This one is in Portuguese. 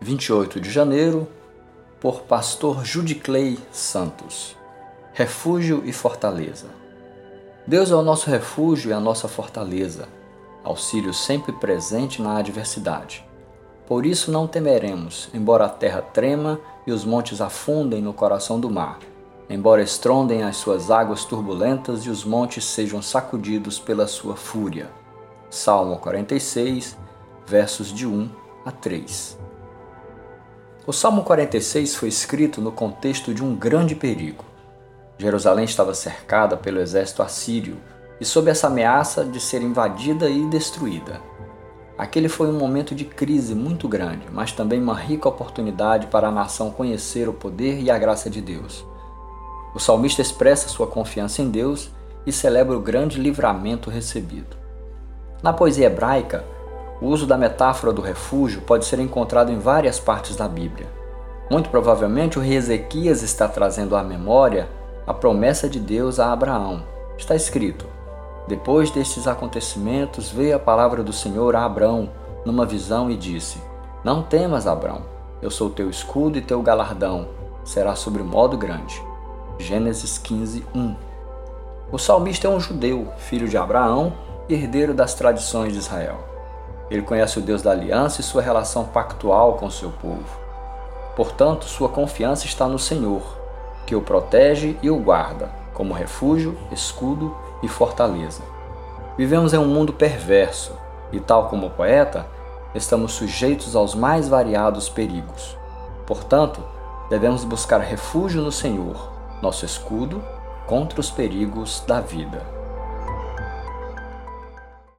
28 de janeiro, por Pastor Judiclei Santos. Refúgio e fortaleza. Deus é o nosso refúgio e a nossa fortaleza, auxílio sempre presente na adversidade. Por isso não temeremos, embora a terra trema e os montes afundem no coração do mar, embora estrondem as suas águas turbulentas e os montes sejam sacudidos pela sua fúria. Salmo 46, versos de 1 a 3. O Salmo 46 foi escrito no contexto de um grande perigo. Jerusalém estava cercada pelo exército assírio e sob essa ameaça de ser invadida e destruída. Aquele foi um momento de crise muito grande, mas também uma rica oportunidade para a nação conhecer o poder e a graça de Deus. O salmista expressa sua confiança em Deus e celebra o grande livramento recebido. Na poesia hebraica, o uso da metáfora do refúgio pode ser encontrado em várias partes da Bíblia. Muito provavelmente o rei Ezequias está trazendo à memória a promessa de Deus a Abraão. Está escrito: Depois destes acontecimentos veio a palavra do Senhor a Abraão numa visão e disse: Não temas, Abraão, eu sou teu escudo e teu galardão, será sobre modo grande. Gênesis 15, 1. O salmista é um judeu, filho de Abraão herdeiro das tradições de Israel. Ele conhece o Deus da aliança e sua relação pactual com seu povo. Portanto, sua confiança está no Senhor, que o protege e o guarda, como refúgio, escudo e fortaleza. Vivemos em um mundo perverso e, tal como o poeta, estamos sujeitos aos mais variados perigos. Portanto, devemos buscar refúgio no Senhor, nosso escudo, contra os perigos da vida.